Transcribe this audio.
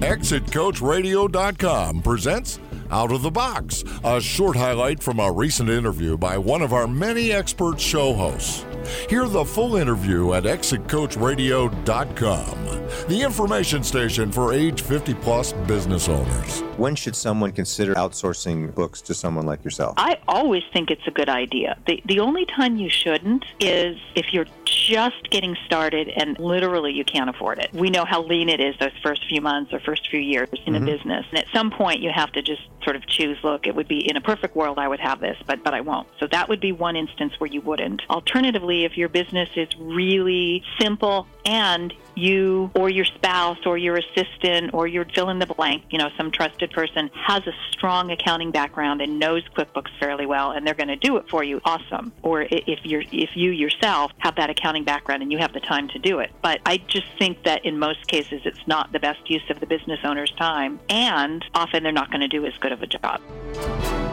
ExitCoachRadio.com presents Out of the Box, a short highlight from a recent interview by one of our many expert show hosts. Hear the full interview at ExitCoachRadio.com, the information station for age 50 plus business owners. When should someone consider outsourcing books to someone like yourself? I always think it's a good idea. The, the only time you shouldn't is if you're just getting started and literally you can't afford it. We know how lean it is those first few months or first few years in mm-hmm. a business. And at some point you have to just sort of choose, look, it would be in a perfect world I would have this, but but I won't. So that would be one instance where you wouldn't. Alternatively, if your business is really simple and you or your spouse or your assistant or your fill in the blank, you know, some trusted person has a strong accounting background and knows QuickBooks fairly well and they're going to do it for you, awesome. Or if you're if you yourself have that accounting background and you have the time to do it. But I just think that in most cases it's not the best use of the business owner's time and often they're not going to do as good of a job.